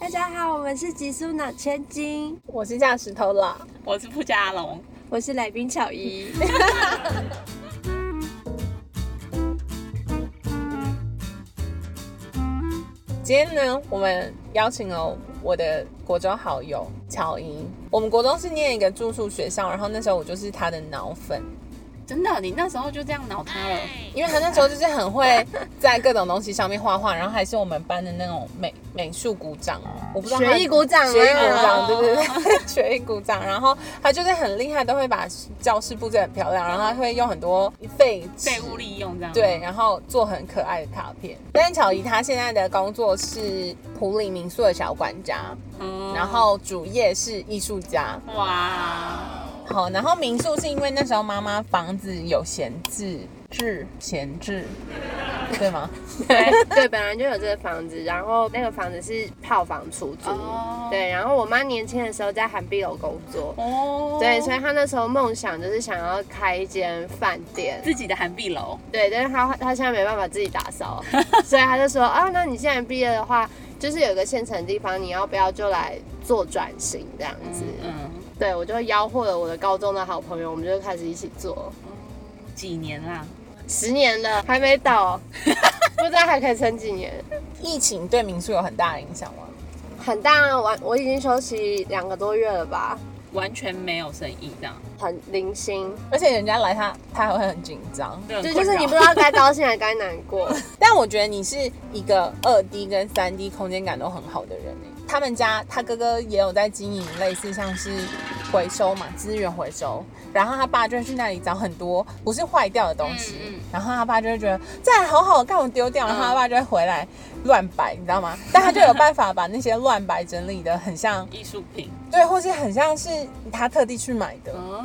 大家好，我们是极速脑千金，我是架石头啦，我是傅家龙，我是来宾巧怡。今天呢，我们邀请了我的国中好友巧怡。我们国中是念一个住宿学校，然后那时候我就是他的脑粉。真的，你那时候就这样脑他了，因为他那时候就是很会 在各种东西上面画画，然后还是我们班的那种美美术股长，我不知道学艺鼓掌，学艺鼓掌，对对对，学艺鼓掌。然后他就是很厉害，都会把教室布置很漂亮，然后他会用很多废废物利用这样，对，然后做很可爱的卡片。但巧怡她现在的工作是普里民宿的小管家，然后主业是艺术家，哇。好，然后民宿是因为那时候妈妈房子有闲置，置闲置，对吗？对对，本来就有这个房子，然后那个房子是套房出租，对。然后我妈年轻的时候在韩碧楼工作，哦，对，所以她那时候梦想就是想要开一间饭店，自己的韩碧楼，对。但是她她现在没办法自己打扫，所以她就说啊，那你现在毕业的话，就是有个现成的地方，你要不要就来做转型这样子？嗯。对，我就吆喝了我的高中的好朋友，我们就开始一起做。几年啦？十年了，还没到，不知道还可以撑几年。疫情对民宿有很大的影响吗？很大，完我已经休息两个多月了吧，完全没有生意这样，很零星，而且人家来他他还会很紧张，对，就是你不知道该高兴还该难过。但我觉得你是一个二 D 跟三 D 空间感都很好的人他们家他哥哥也有在经营类似像是回收嘛资源回收，然后他爸就会去那里找很多不是坏掉的东西，然后他爸就会觉得这还好好，干我丢掉，然后他爸就会回来乱摆，你知道吗？但他就有办法把那些乱摆整理的很像艺术品，对，或是很像是他特地去买的。哦。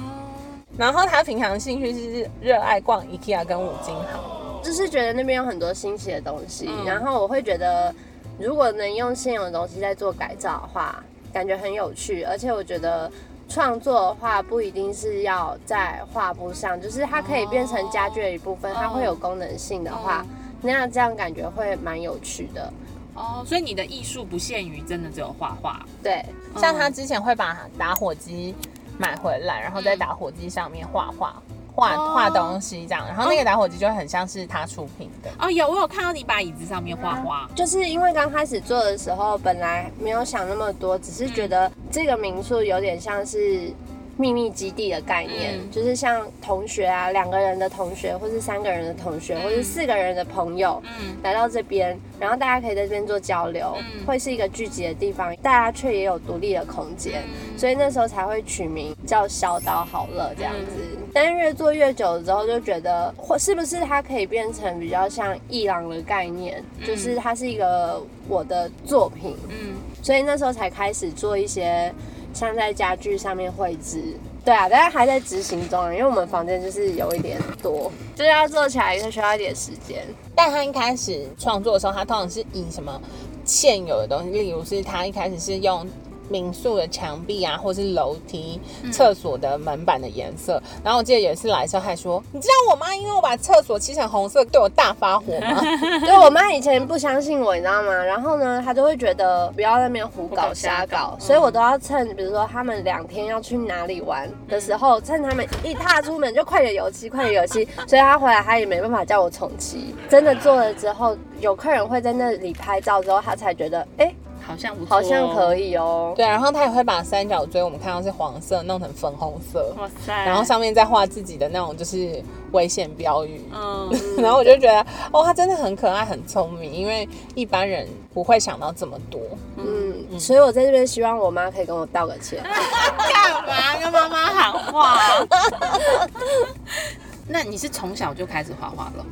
然后他平常的兴趣是热爱逛 IKEA 跟五金行，就是觉得那边有很多新奇的东西，然后我会觉得。如果能用现有的东西在做改造的话，感觉很有趣。而且我觉得创作的话，不一定是要在画布上，就是它可以变成家具的一部分，它会有功能性的话，那样这样感觉会蛮有趣的。哦，所以你的艺术不限于真的只有画画。对，像他之前会把打火机买回来，然后在打火机上面画画。画画东西这样，然后那个打火机就很像是他出品的哦。有我有看到你把椅子上面画画，就是因为刚开始做的时候，本来没有想那么多，只是觉得这个民宿有点像是。秘密基地的概念，就是像同学啊，两个人的同学，或是三个人的同学，或是四个人的朋友，嗯来到这边，然后大家可以在这边做交流，会是一个聚集的地方，大家却也有独立的空间，所以那时候才会取名叫小岛好乐这样子。但是越做越久之后，就觉得或是不是它可以变成比较像艺廊的概念，就是它是一个我的作品，嗯，所以那时候才开始做一些。像在家具上面绘制，对啊，但是还在执行中啊，因为我们房间就是有一点多，就是要做起来就需要一点时间。但他一开始创作的时候，他通常是以什么现有的东西，例如是他一开始是用。民宿的墙壁啊，或是楼梯、厕所的门板的颜色。然后我记得有一次来的时候还说：“你知道我妈因为我把厕所漆成红色，对我大发火吗？” 对我妈以前不相信我，你知道吗？然后呢，她就会觉得不要在那边胡搞瞎搞，所以我都要趁，比如说他们两天要去哪里玩的时候，趁他们一踏出门就快点油漆，快点油漆。所以她回来她也没办法叫我重漆。真的做了之后，有客人会在那里拍照之后，她才觉得哎。好像不错，好像可以哦。对，然后他也会把三角锥，我们看到是黄色，弄成粉红色。哇塞！然后上面再画自己的那种就是危险标语。嗯。然后我就觉得，哦，他真的很可爱，很聪明，因为一般人不会想到这么多。嗯。所以我在这边希望我妈可以跟我道个歉。干嘛跟妈妈喊话？那你是从小就开始画画了？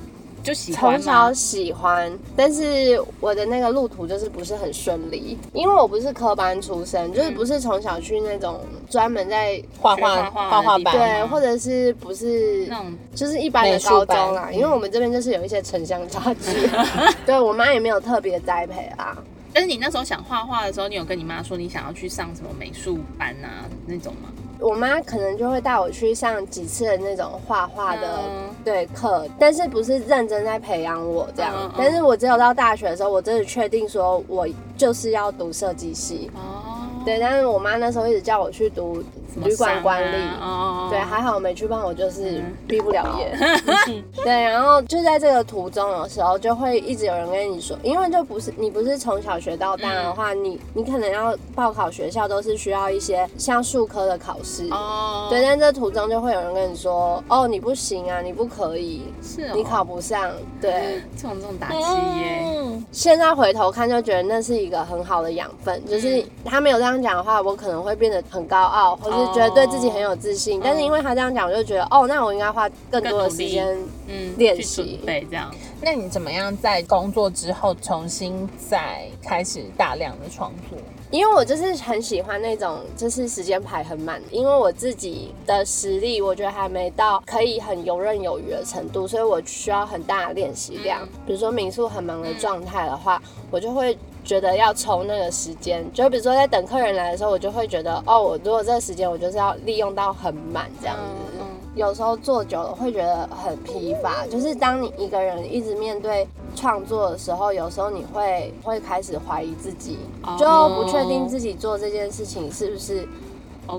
就喜欢从小喜欢，但是我的那个路途就是不是很顺利，因为我不是科班出身，就是不是从小去那种专门在画画画画班，对，或者是不是那种就是一般的高中啦，因为我们这边就是有一些城乡差距，对我妈也没有特别栽培啊。但是你那时候想画画的时候，你有跟你妈说你想要去上什么美术班啊那种吗？我妈可能就会带我去上几次的那种画画的、嗯对课，但是不是认真在培养我这样。但是我只有到大学的时候，我真的确定说我就是要读设计系。哦，对，但是我妈那时候一直叫我去读旅馆商管理。啊哦，对，还好没去，不然我就是嗯毕不了业。对，然后就在这个途中的时候，就会一直有人跟你说，因为就不是你不是从小学到大的话，你你可能要报考学校都是需要一些像数科的考试。哦，对，但这途中就会有人跟你说，哦，你不行啊，你不可以，是哦你考不上。对，这种这种打击耶，嗯，现在回头看就觉得那是一个很好的养分，就是他没有这样讲的话，我可能会变得很高傲，或是觉得对自己很有自信。但是因为他这样讲，我就觉得哦，那我应该花更多的时间。嗯，练习对这样。那你怎么样在工作之后重新再开始大量的创作？因为我就是很喜欢那种，就是时间排很满。因为我自己的实力，我觉得还没到可以很游刃有余的程度，所以我需要很大的练习量。比如说民宿很忙的状态的话，我就会觉得要抽那个时间。就比如说在等客人来的时候，我就会觉得，哦，我如果这个时间我就是要利用到很满这样子。嗯有时候做久了会觉得很疲乏，就是当你一个人一直面对创作的时候，有时候你会会开始怀疑自己，哦。就不确定自己做这件事情是不是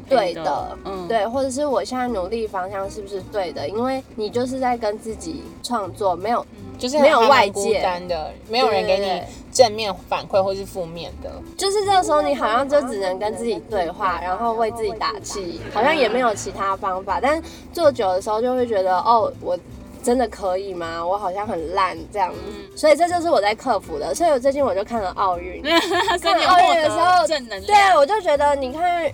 对的，嗯，对，或者是我现在努力方向是不是对的，因为你就是在跟自己创作，没有就是没有外界单的，没有人给你正面反馈或是负面的。就是这个时候，你好像就只能跟自己对话，然后为自己打气，好像也没有其他方法。但做久的时候，就会觉得哦，我真的可以吗？我好像很烂这样子。所以这就是我在克服的。所以我最近我就看了奥运，所以你有奥运的时候正能对，量。我就觉得你看。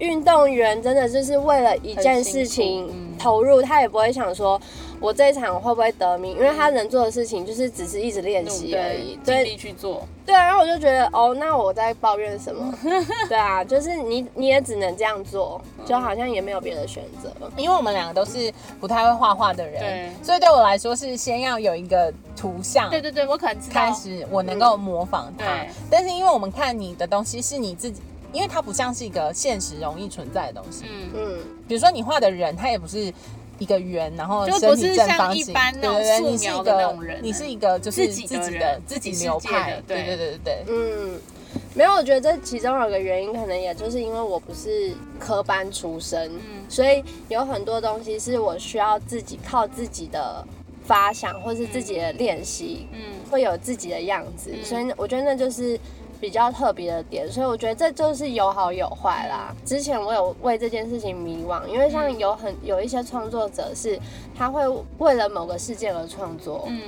运动员真的就是为了一件事情投入，他也不会想说我这一场会不会得名，因为他能做的事情就是只是一直练习而已。对，尽力去做。对啊，然后我就觉得，哦，那我在抱怨什么？对啊，就是你你也只能这样做，就好像也没有别的选择。因为我们两个都是不太会画画的人，所以对我来说是先要有一个图像，对对对，我可能知道开始我能够模仿它。对但是因为我们看你的东西是你自己，因为它不像是一个现实容易存在的东西。嗯，嗯，比如说你画的人，他也不是一个圆，然后就身体不是像正方形，一般那种对对对，素描你是一个的那种人你是一个就是自己的自己的人自己流派，对。对对对对。对。嗯，没有，我觉得这其中有个原因，可能也就是因为我不是科班出身，嗯。所以有很多东西是我需要自己靠自己的发想或是自己的练习，嗯。会有自己的样子，嗯。所以我觉得那就是。比较特别的点，所以我觉得这就是有好有坏啦。之前我有为这件事情迷惘，因为像有很有一些创作者是他会为了某个事件而创作，嗯，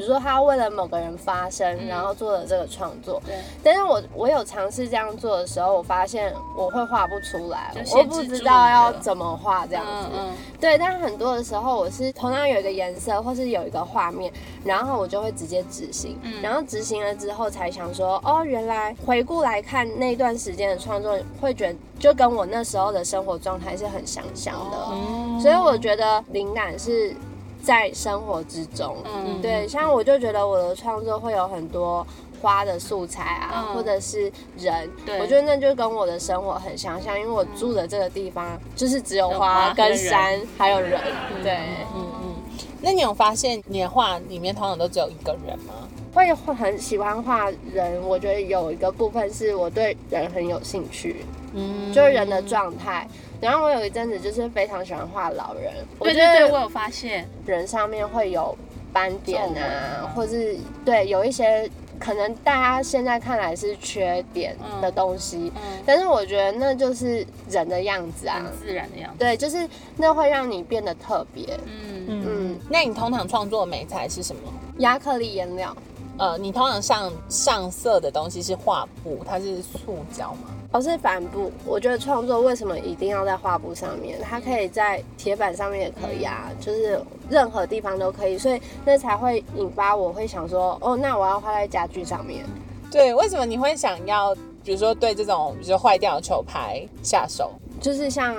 比如说他为了某个人发声，然后做了这个创作。对，但是我我有尝试这样做的时候，我发现我会画不出来，我不知道要怎么画这样子。嗯对，但很多的时候我是同样有一个颜色，或是有一个画面，然后我就会直接执行，嗯。然后执行了之后才想说，哦，原来回顾来看那段时间的创作，会觉得就跟我那时候的生活状态是很相像的。哦。所以我觉得灵感是在生活之中。嗯对，像我就觉得我的创作会有很多花的素材啊，嗯或者是人，对我觉得那就跟我的生活很相像，因为我住的这个地方就是只有有花跟山，还有人。对，嗯嗯，那你有发现你的画里面通常都只有一个人吗？会很喜欢画人，我觉得有一个部分是我对人很有兴趣，嗯，就是人的状态。然后我有一阵子就是非常喜欢画老人，我觉对对对，我有发现，人上面会有斑点啊，或是对有一些可能大家现在看来是缺点的东西，嗯，但是我觉得那就是人的样子啊很。自然的样子。对，就是那会让你变得特别。嗯，嗯嗯，那你通常创作的美材是什么？亚克力颜料，呃，你通常上上色的东西是画布，它是塑胶吗？哦，是帆布。我觉得创作为什么一定要在画布上面？它可以在铁板上面也可以啊，就是任何地方都可以，所以那才会引发我会想说，哦，那我要画在家具上面。对，为什么你会想要，比如说对这种比如说坏掉的球拍下手？就是像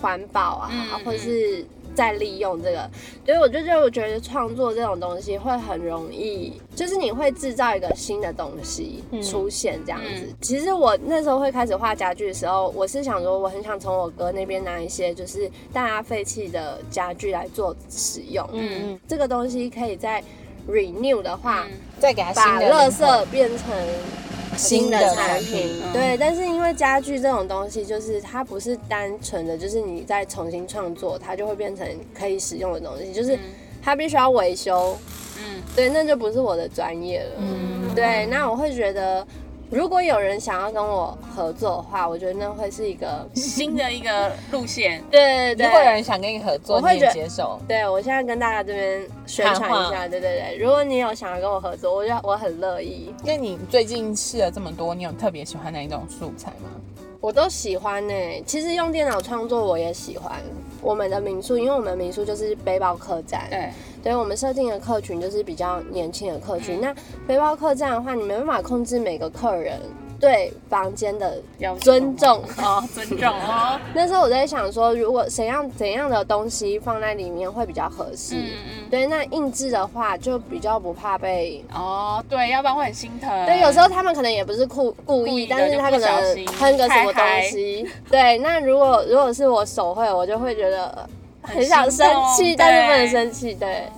环保啊，嗯或者是再利用这个。所以我就觉得创作这种东西会很容易，就是你会制造一个新的东西出现这样子。其实我那时候会开始画家具的时候，我是想说我很想从我哥那边拿一些就是大家废弃的家具来做使用。嗯嗯，这个东西可以在 renew 的话，再给它把新的垃圾变成新的产品，对。但是因为家具这种东西，就是它不是单纯的，就是你再重新创作，它就会变成可以使用的东西，就是它必须要维修，嗯对，那就不是我的专业了。嗯，对，那我会觉得，如果有人想要跟我合作的话，我觉得那会是一个，新的一个路线，对对对如果有。人想跟你合作，我会接受。对，我现在跟大家这边宣传一下，对对对，如果你有想要跟我合作，我就我很乐意。那你最近试了这么多，你有特别喜欢哪一种素材吗？我都喜欢呢、其实用电脑创作我也喜欢。我们的民宿，因为我们民宿就是背包客栈，对，对我们设定的客群就是比较年轻的客群。那背包客栈的话，你没办法控制每个客人对房间的要尊重。哦，尊重哦，那时候我在想说，如果怎样怎样的东西放在里面会比较合适。嗯嗯，对，那印制的话就比较不怕被。哦，对，要不然会很心疼。对，有时候他们可能也不是故故故意但是他可能喷个什么东西。对，那如果如果是我手绘，我就会觉得很想生气，但是不能生气。对。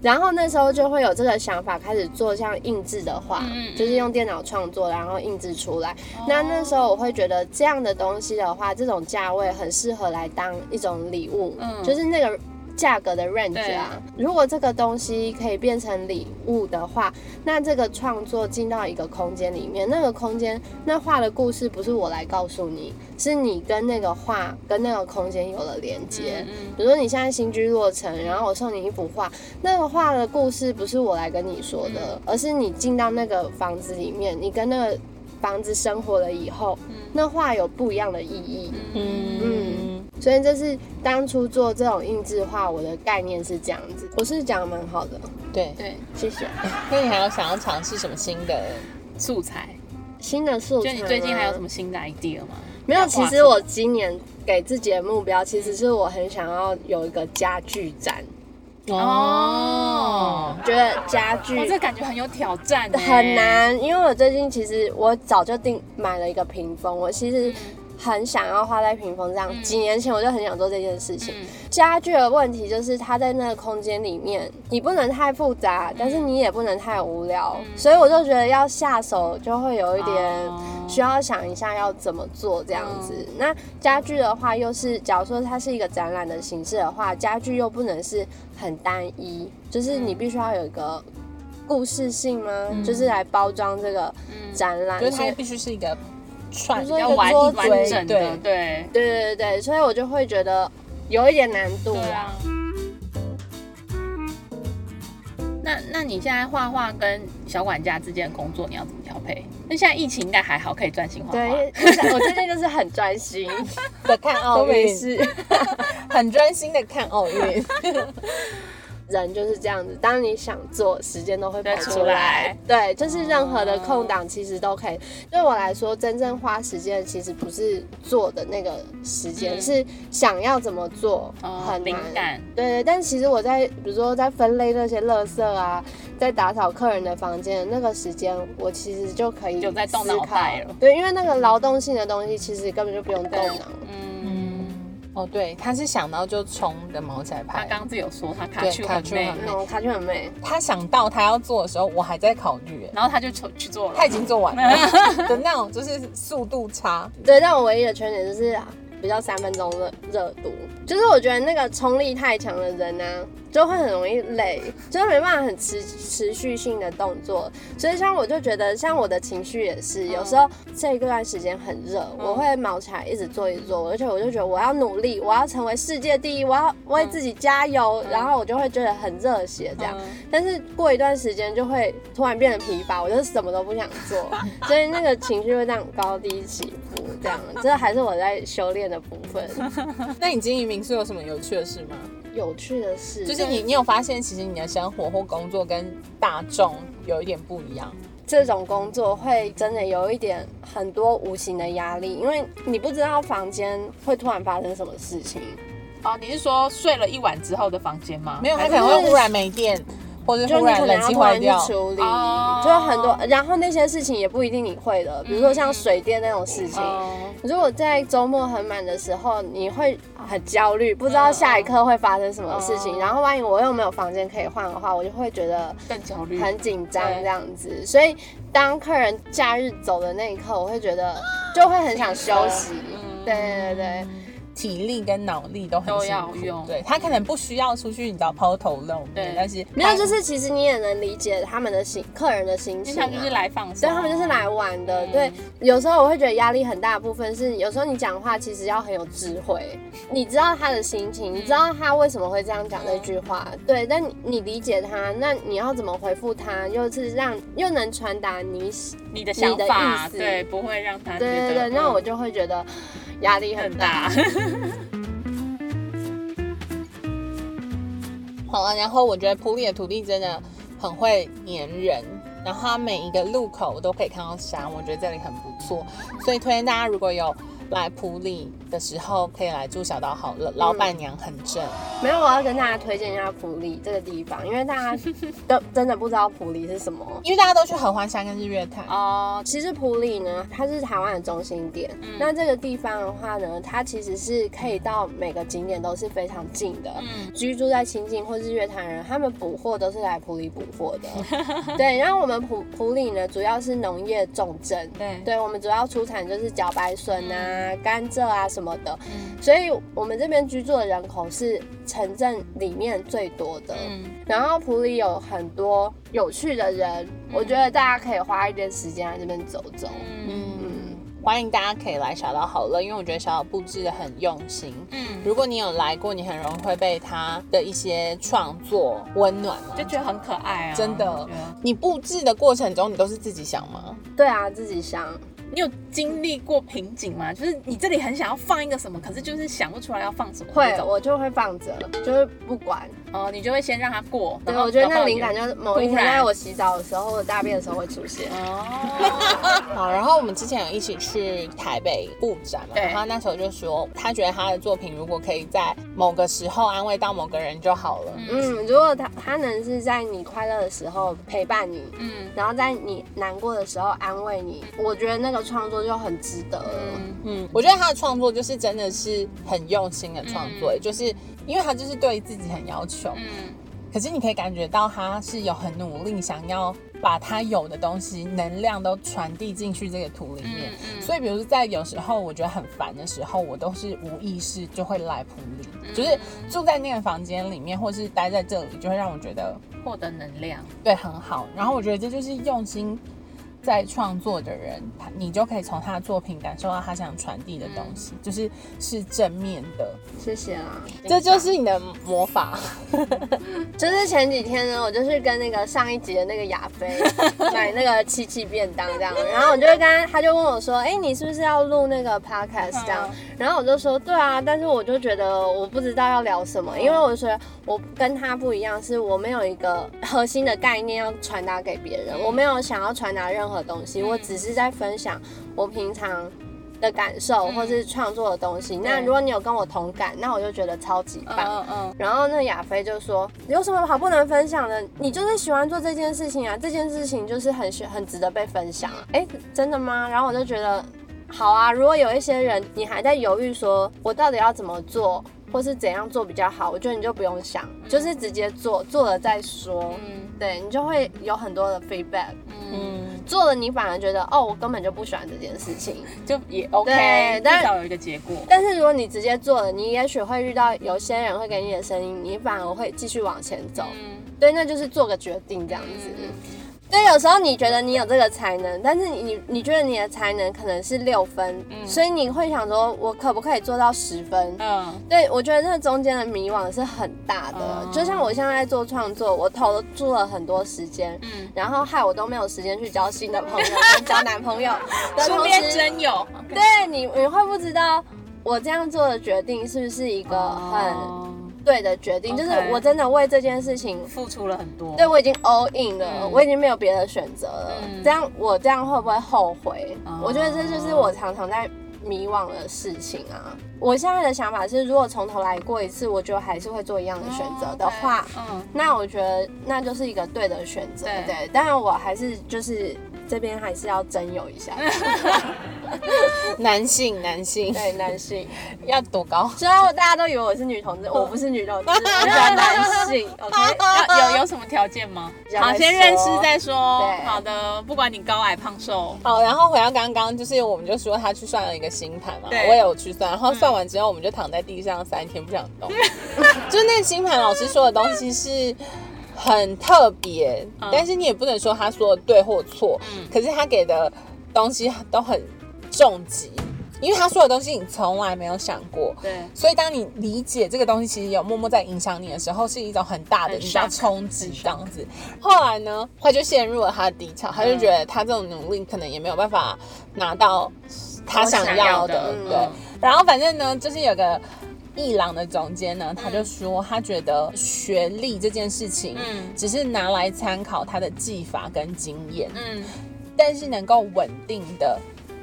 然后那时候就会有这个想法，开始做像印制的画，就是用电脑创作，然后印制出来。那那时候我会觉得这样的东西的话，这种价位很适合来当一种礼物，嗯。就是那个价格的 range 啊。如果这个东西可以变成礼物的话，那这个创作进到一个空间里面，那个空间那画的故事不是我来告诉你，是你跟那个画跟那个空间有了连接。嗯比如说你现在新居落成，然后我送你一幅画，那个画的故事不是我来跟你说的，而是你进到那个房子里面，你跟那个房子生活了以后，那画有不一样的意义。嗯嗯，所以这是当初做这种印制画，我的概念是这样子。我是讲的蛮好的，对。对，谢谢。那你还有想要尝试什么新的？素材。新的素材，就你最近还有什么新的 idea 吗？没有，其实我今年给自己的目标，其实是我很想要有一个家具展。哦，觉得家具哇，这感觉很有挑战欸，很难，因为我最近其实我早就订买了一个屏风，我其实很想要画在屏风上。几年前我就很想做这件事情。嗯家具的问题就是它在那个空间里面，你不能太复杂，但是你也不能太无聊，所以我就觉得要下手就会有一点哦需要想一下要怎么做这样子。那家具的话，又是假如说它是一个展览的形式的话，家具又不能是很单一，就是你必须要有一个故事性吗？就是来包装这个展览。所以必须是一个串比较完完整的，对对对对所以我就会觉得有一点难度。啊。那那你现在画画跟小管家之间的工作你要怎么调配？那现在疫情应该还好，可以专心画画。对，我最近就是很专心，的看奥都没运，事。很专心的看奥运。人就是这样子，当你想做，时间都会跑对出出来来。对，就是任何的空档其实都可以。对我来说，真正花时间其实不是做的那个时间，嗯是想要怎么做哦很难灵感对对，但其实我在比如说在分类那些垃圾啊，在打扫客人的房间那个时间，我其实就可以就在动脑袋了对，因为那个劳动性的东西，其实根本就不用动脑。嗯，哦，对，他是想到就冲的毛仔他派。刚刚自己有说他卡对去很美卡丘很，那种卡圈很美，他想到他要做的时候，我还在考虑，哎然后他就去去做了。他已经做完了 的那种，就是速度差。对，但我唯一的缺点就是比较三分钟热热度，就是我觉得那个冲力太强的人呢、就会很容易累，就是没办法很持持续性的动作。所以像我就觉得，像我的情绪也是，有时候这一段时间很热，我会毛起来一直做一直做，而且我就觉得我要努力，我要成为世界第一，我要为自己加油，然后我就会觉得很热血这样。但是过一段时间就会突然变得疲乏，我就什么都不想做，所以那个情绪会这样高低起伏，这样，这还是我在修炼的部分。那你经营民宿有什么有趣的事吗？有趣的事，就是你，你有发现其实你的生活或工作跟大众有一点不一样。这种工作会真的有一点很多无形的压力，因为你不知道房间会突然发生什么事情。哦，你是说睡了一晚之后的房间吗？没有，它还可能会忽然没电，或者忽就你可能要突然去。处理，哦就很多，然后那些事情也不一定你会的，比如说像水电那种事情。哦如果在周末很满的时候，你会很焦虑，不知道下一刻会发生什么事情。嗯然后万一我又没有房间可以换的话，我就会觉得更焦虑，很紧张这样子。所以当客人假日走的那一刻，我会觉得就会很想休息。嗯对对对，体力跟脑力都很都辛苦要用对他可能不需要出去，你知道抛头露面对，但是没有，就是其实你也能理解他们的心，客人的心情、啊。因为他们就是来放松，对他们就是来玩的。嗯对，有时候我会觉得压力很大的部分是，有时候你讲话其实要很有智慧，你知道他的心情，你知道他为什么会这样讲那句话，对，但你你理解他，那你要怎么回复他，又是让又能传达你，你的想法，意思对，不会让他觉得对对对，那嗯我就会觉得压力很很大。好了，然后我觉得普里的土地真的很会粘人，然后它每一个路口我都可以看到山，我觉得这里很不错，所以推荐大家如果有来普里的时候，可以来住小岛好了，老板娘很正。没有，我要跟大家推荐一下普里这个地方，因为大家 都真的不知道普里是什么。因为大家都去合欢山跟日月潭，哦，其实普里呢，它是台湾的中心点。那这个地方的话呢，它其实是可以到每个景点都是非常近的。嗯居住在清境或日月潭人，他们捕获都是来普里捕获的。对，然后我们普普里呢，主要是农业重镇。对对，我们主要出产就是茭白笋啊、甘蔗啊什么的，嗯所以我们这边居住的人口是城镇里面最多的。嗯然后普里有很多有趣的人，我觉得大家可以花一点时间来这边走走。嗯嗯，欢迎大家可以来小岛好乐，因为我觉得小岛布置的很用心。嗯，如果你有来过，你很容易会被他的一些创作温暖嘛就觉得很可爱啊，真的你布置的过程中，你都是自己想吗？对啊，自己想。你有经历过瓶颈吗？就是你这里很想要放一个什么，可是就是想不出来要放什么会，我就会放着，就是不管。哦，你就会先让它过。对，我觉得那灵感就是某一天在我洗澡的时候或者大便的时候会出现。哦，好，然后我们之前有一起去台北布展嘛，对然后那时候就说，他觉得他的作品如果可以在某个时候安慰到某个人就好了。嗯，如果他他能是在你快乐的时候陪伴你，嗯然后在你难过的时候安慰你，我觉得那个创作就很值得了。嗯嗯，我觉得他的创作就是真的是很用心的创作，就是因为他就是对自己很要求，嗯可是你可以感觉到他是有很努力，想要把他有的东西能量都传递进去这个图里面。嗯所以，比如说在有时候我觉得很烦的时候，我都是无意识就会来普里，嗯就是住在那个房间里面，或是待在这里，就会让我觉得获得能量。对很好。然后我觉得这就是用心在创作的人，他你就可以从他的作品感受到他想传递的东西，就是是正面的。谢谢啦，这就是你的魔法。就是前几天呢，我就是跟那个上一集的那个亚飞 买那个七七便当这样，然后我就会跟他，他就问我说，哎、你是不是要录那个 podcast 这样？然后我就说，对啊，但是我就觉得我不知道要聊什么，因为我觉得我跟他不一样，是我没有一个核心的概念要传达给别人，我没有想要传达任何东西，我只是在分享我平常。的感受或是创作的东西，那如果你有跟我同感，那我就觉得超级棒。嗯嗯然后那亚飞就说：“有什么好不能分享的？你就是喜欢做这件事情啊，这件事情就是很喜很值得被分享啊。”哎，真的吗？然后我就觉得，好啊。如果有一些人你还在犹豫说，我到底要怎么做，或是怎样做比较好，我觉得你就不用想，就是直接做，做了再说。嗯对你就会有很多的 feedback。嗯，嗯，做了你反而觉得，哦，我根本就不喜欢这件事情。就也 OK，但至少有一个结果。但是如果你直接做了，你也许会遇到有些人会给你的声音，你反而会继续往前走。嗯对，那就是做个决定这样子。对，有时候你觉得你有这个才能，但是你你你觉得你的才能可能是六分，所以你会想说，我可不可以做到十分？嗯对，我觉得这中间的迷惘是很大的。哦就像我现在在做创作，我投注了很多时间，嗯，然后害我都没有时间去交新的朋友，跟交男朋友。的顺便同时真有。对你，你会不知道我这样做的决定是不是一个很哦对的决定？就是我真的为这件事情付出了很多。对，我已经 all in 了，嗯我已经没有别的选择了。嗯这样我这样会不会后悔？哦我觉得这就是我常常在迷惘的事情啊。我现在的想法是，如果从头来过一次，我觉得还是会做一样的选择的话，嗯，那我觉得那就是一个对的选择。对对，当然我还是就是这边还是要征友一下，男性男性对男性。要多高？虽然大家都以为我是女同志，我不是女同志，我是男性。OK，要有有什么条件吗？好，先认识再说。好的，不管你高矮胖瘦，好，然后回到刚刚，就是我们就说他去算了一个星盘嘛，我也有去算，然后算完之后，我们就躺在地上三天不想动。就是那个星盘老师说的东西是很特别，嗯但是你也不能说他说的对或错，嗯可是他给的东西都很重击，因为他说的东西你从来没有想过。对，所以，当你理解这个东西其实有默默在影响你的时候，是一种很大的很你知道冲击这样子。后来呢，他就陷入了他的低潮，他就觉得他这种努力可能也没有办法拿到他想要的，要的对嗯。然后反正呢，就是有个伊朗的总监呢，他就说他觉得学历这件事情，嗯只是拿来参考他的技法跟经验，嗯，但是能够稳定的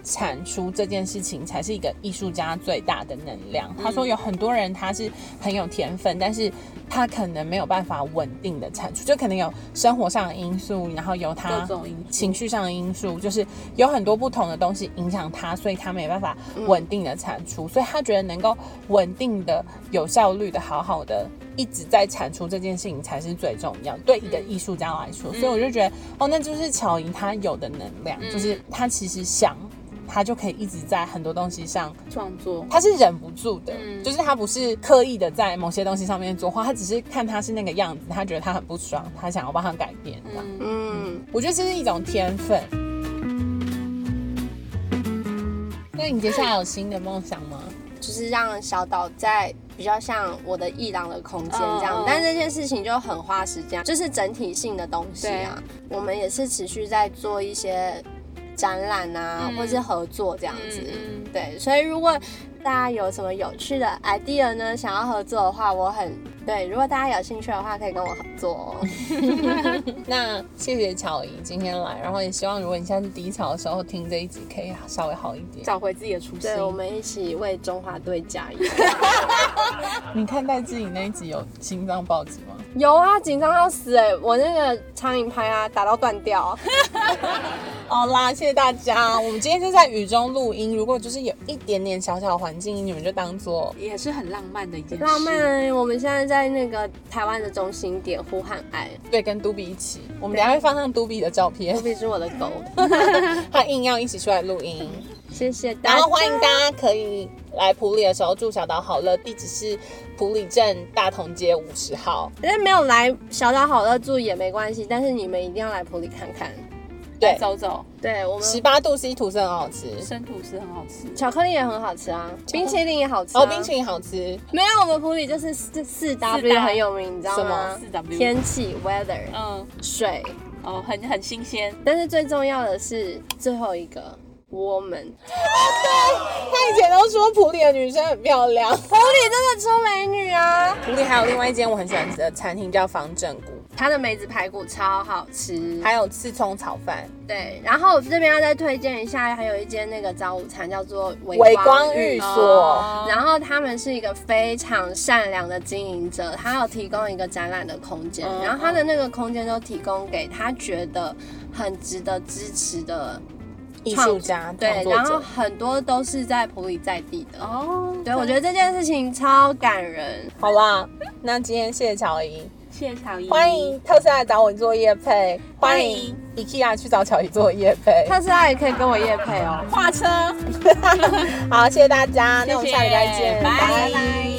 产出这件事情，才是一个艺术家最大的能量。他说有很多人他是很有天分，但是他可能没有办法稳定的产出，就可能有生活上的因素，然后有他情绪上的因素，就是有很多不同的东西影响他，所以他没办法稳定的产出。所以他觉得能够稳定的、有效率的、好好的一直在产出这件事情才是最重要，对一个艺术家来说。所以我就觉得，哦，那就是巧莹她有的能量，就是她其实想。她就可以一直在很多东西上，创作，他是忍不住的，嗯就是他不是刻意的在某些东西上面作画，他只是看他是那个样子，他觉得他很不爽，他想要帮他改变。这样，嗯，嗯，我觉得这是一种天分。那你接下来有新的梦想吗？就是让小岛在比较像我的艺廊的空间这样，但这件事情就很花时间，就是整体性的东西啊。我们也是持续在做一些展览啊，嗯或是合作这样子。对，所以如果大家有什么有趣的 idea 呢，想要合作的话，我很对。如果大家有兴趣的话，可以跟我合作哦。那谢谢巧怡今天来，然后也希望如果你现在是低潮的时候听这一集，可以稍微好一点。找回自己的初心。对，我们一起为中华队加油。你看待自己那一集有心脏暴击吗？有啊，紧张要死哎、我那个苍蝇拍啊，打到断掉。好啦，谢谢大家。我们今天就在雨中录音，如果就是有一点点小小的环境音，你们就当做也是很浪漫的一件事。浪漫，我们现在在那个台湾的中心点呼喊爱，对跟杜比一起。我们等一下会放上杜比的照片特，别是我的狗。他硬要一起出来录音。谢谢大家，然后欢迎大家可以来普里的时候住小岛好乐，地址是普里镇大同街五十号。但是没有来小岛好乐住也没关系，但是你们一定要来普里看看。对，走走，对我们十八度 C 吐司很好吃，生吐司很好吃。巧克力也很好吃啊，冰淇淋也好吃、啊。哦，冰淇淋好吃。没有，我们普里就是四四 W 很有名，你知道吗？四 W 天气 weather 嗯，水，哦，很很新鲜。但是最重要的是最后一个 woman。他以前都说普里的女生很漂亮。普里真的出美女啊！普里还有另外一间我很喜欢吃的餐厅叫方正谷，它的梅子排骨超好吃，还有刺葱炒饭。对。然后我这边要再推荐一下，还有一间那个早午餐叫做微微光寓寓所。所，然后他们是一个非常善良的经营者，他有提供一个展览的空间，嗯然后他的那个空间都提供给他觉得很值得支持的艺术家、对，然后。很多都是在普里在地的。哦，对，我觉得这件事情超感人。好啦，那今天谢谢乔怡，谢谢乔伊，欢迎特斯拉来找我做夜配，欢欢迎迎 IKEA 去找乔怡做夜配。特斯拉也可以跟我夜配哦。画车。好，谢谢大家，那我们下礼拜见，拜拜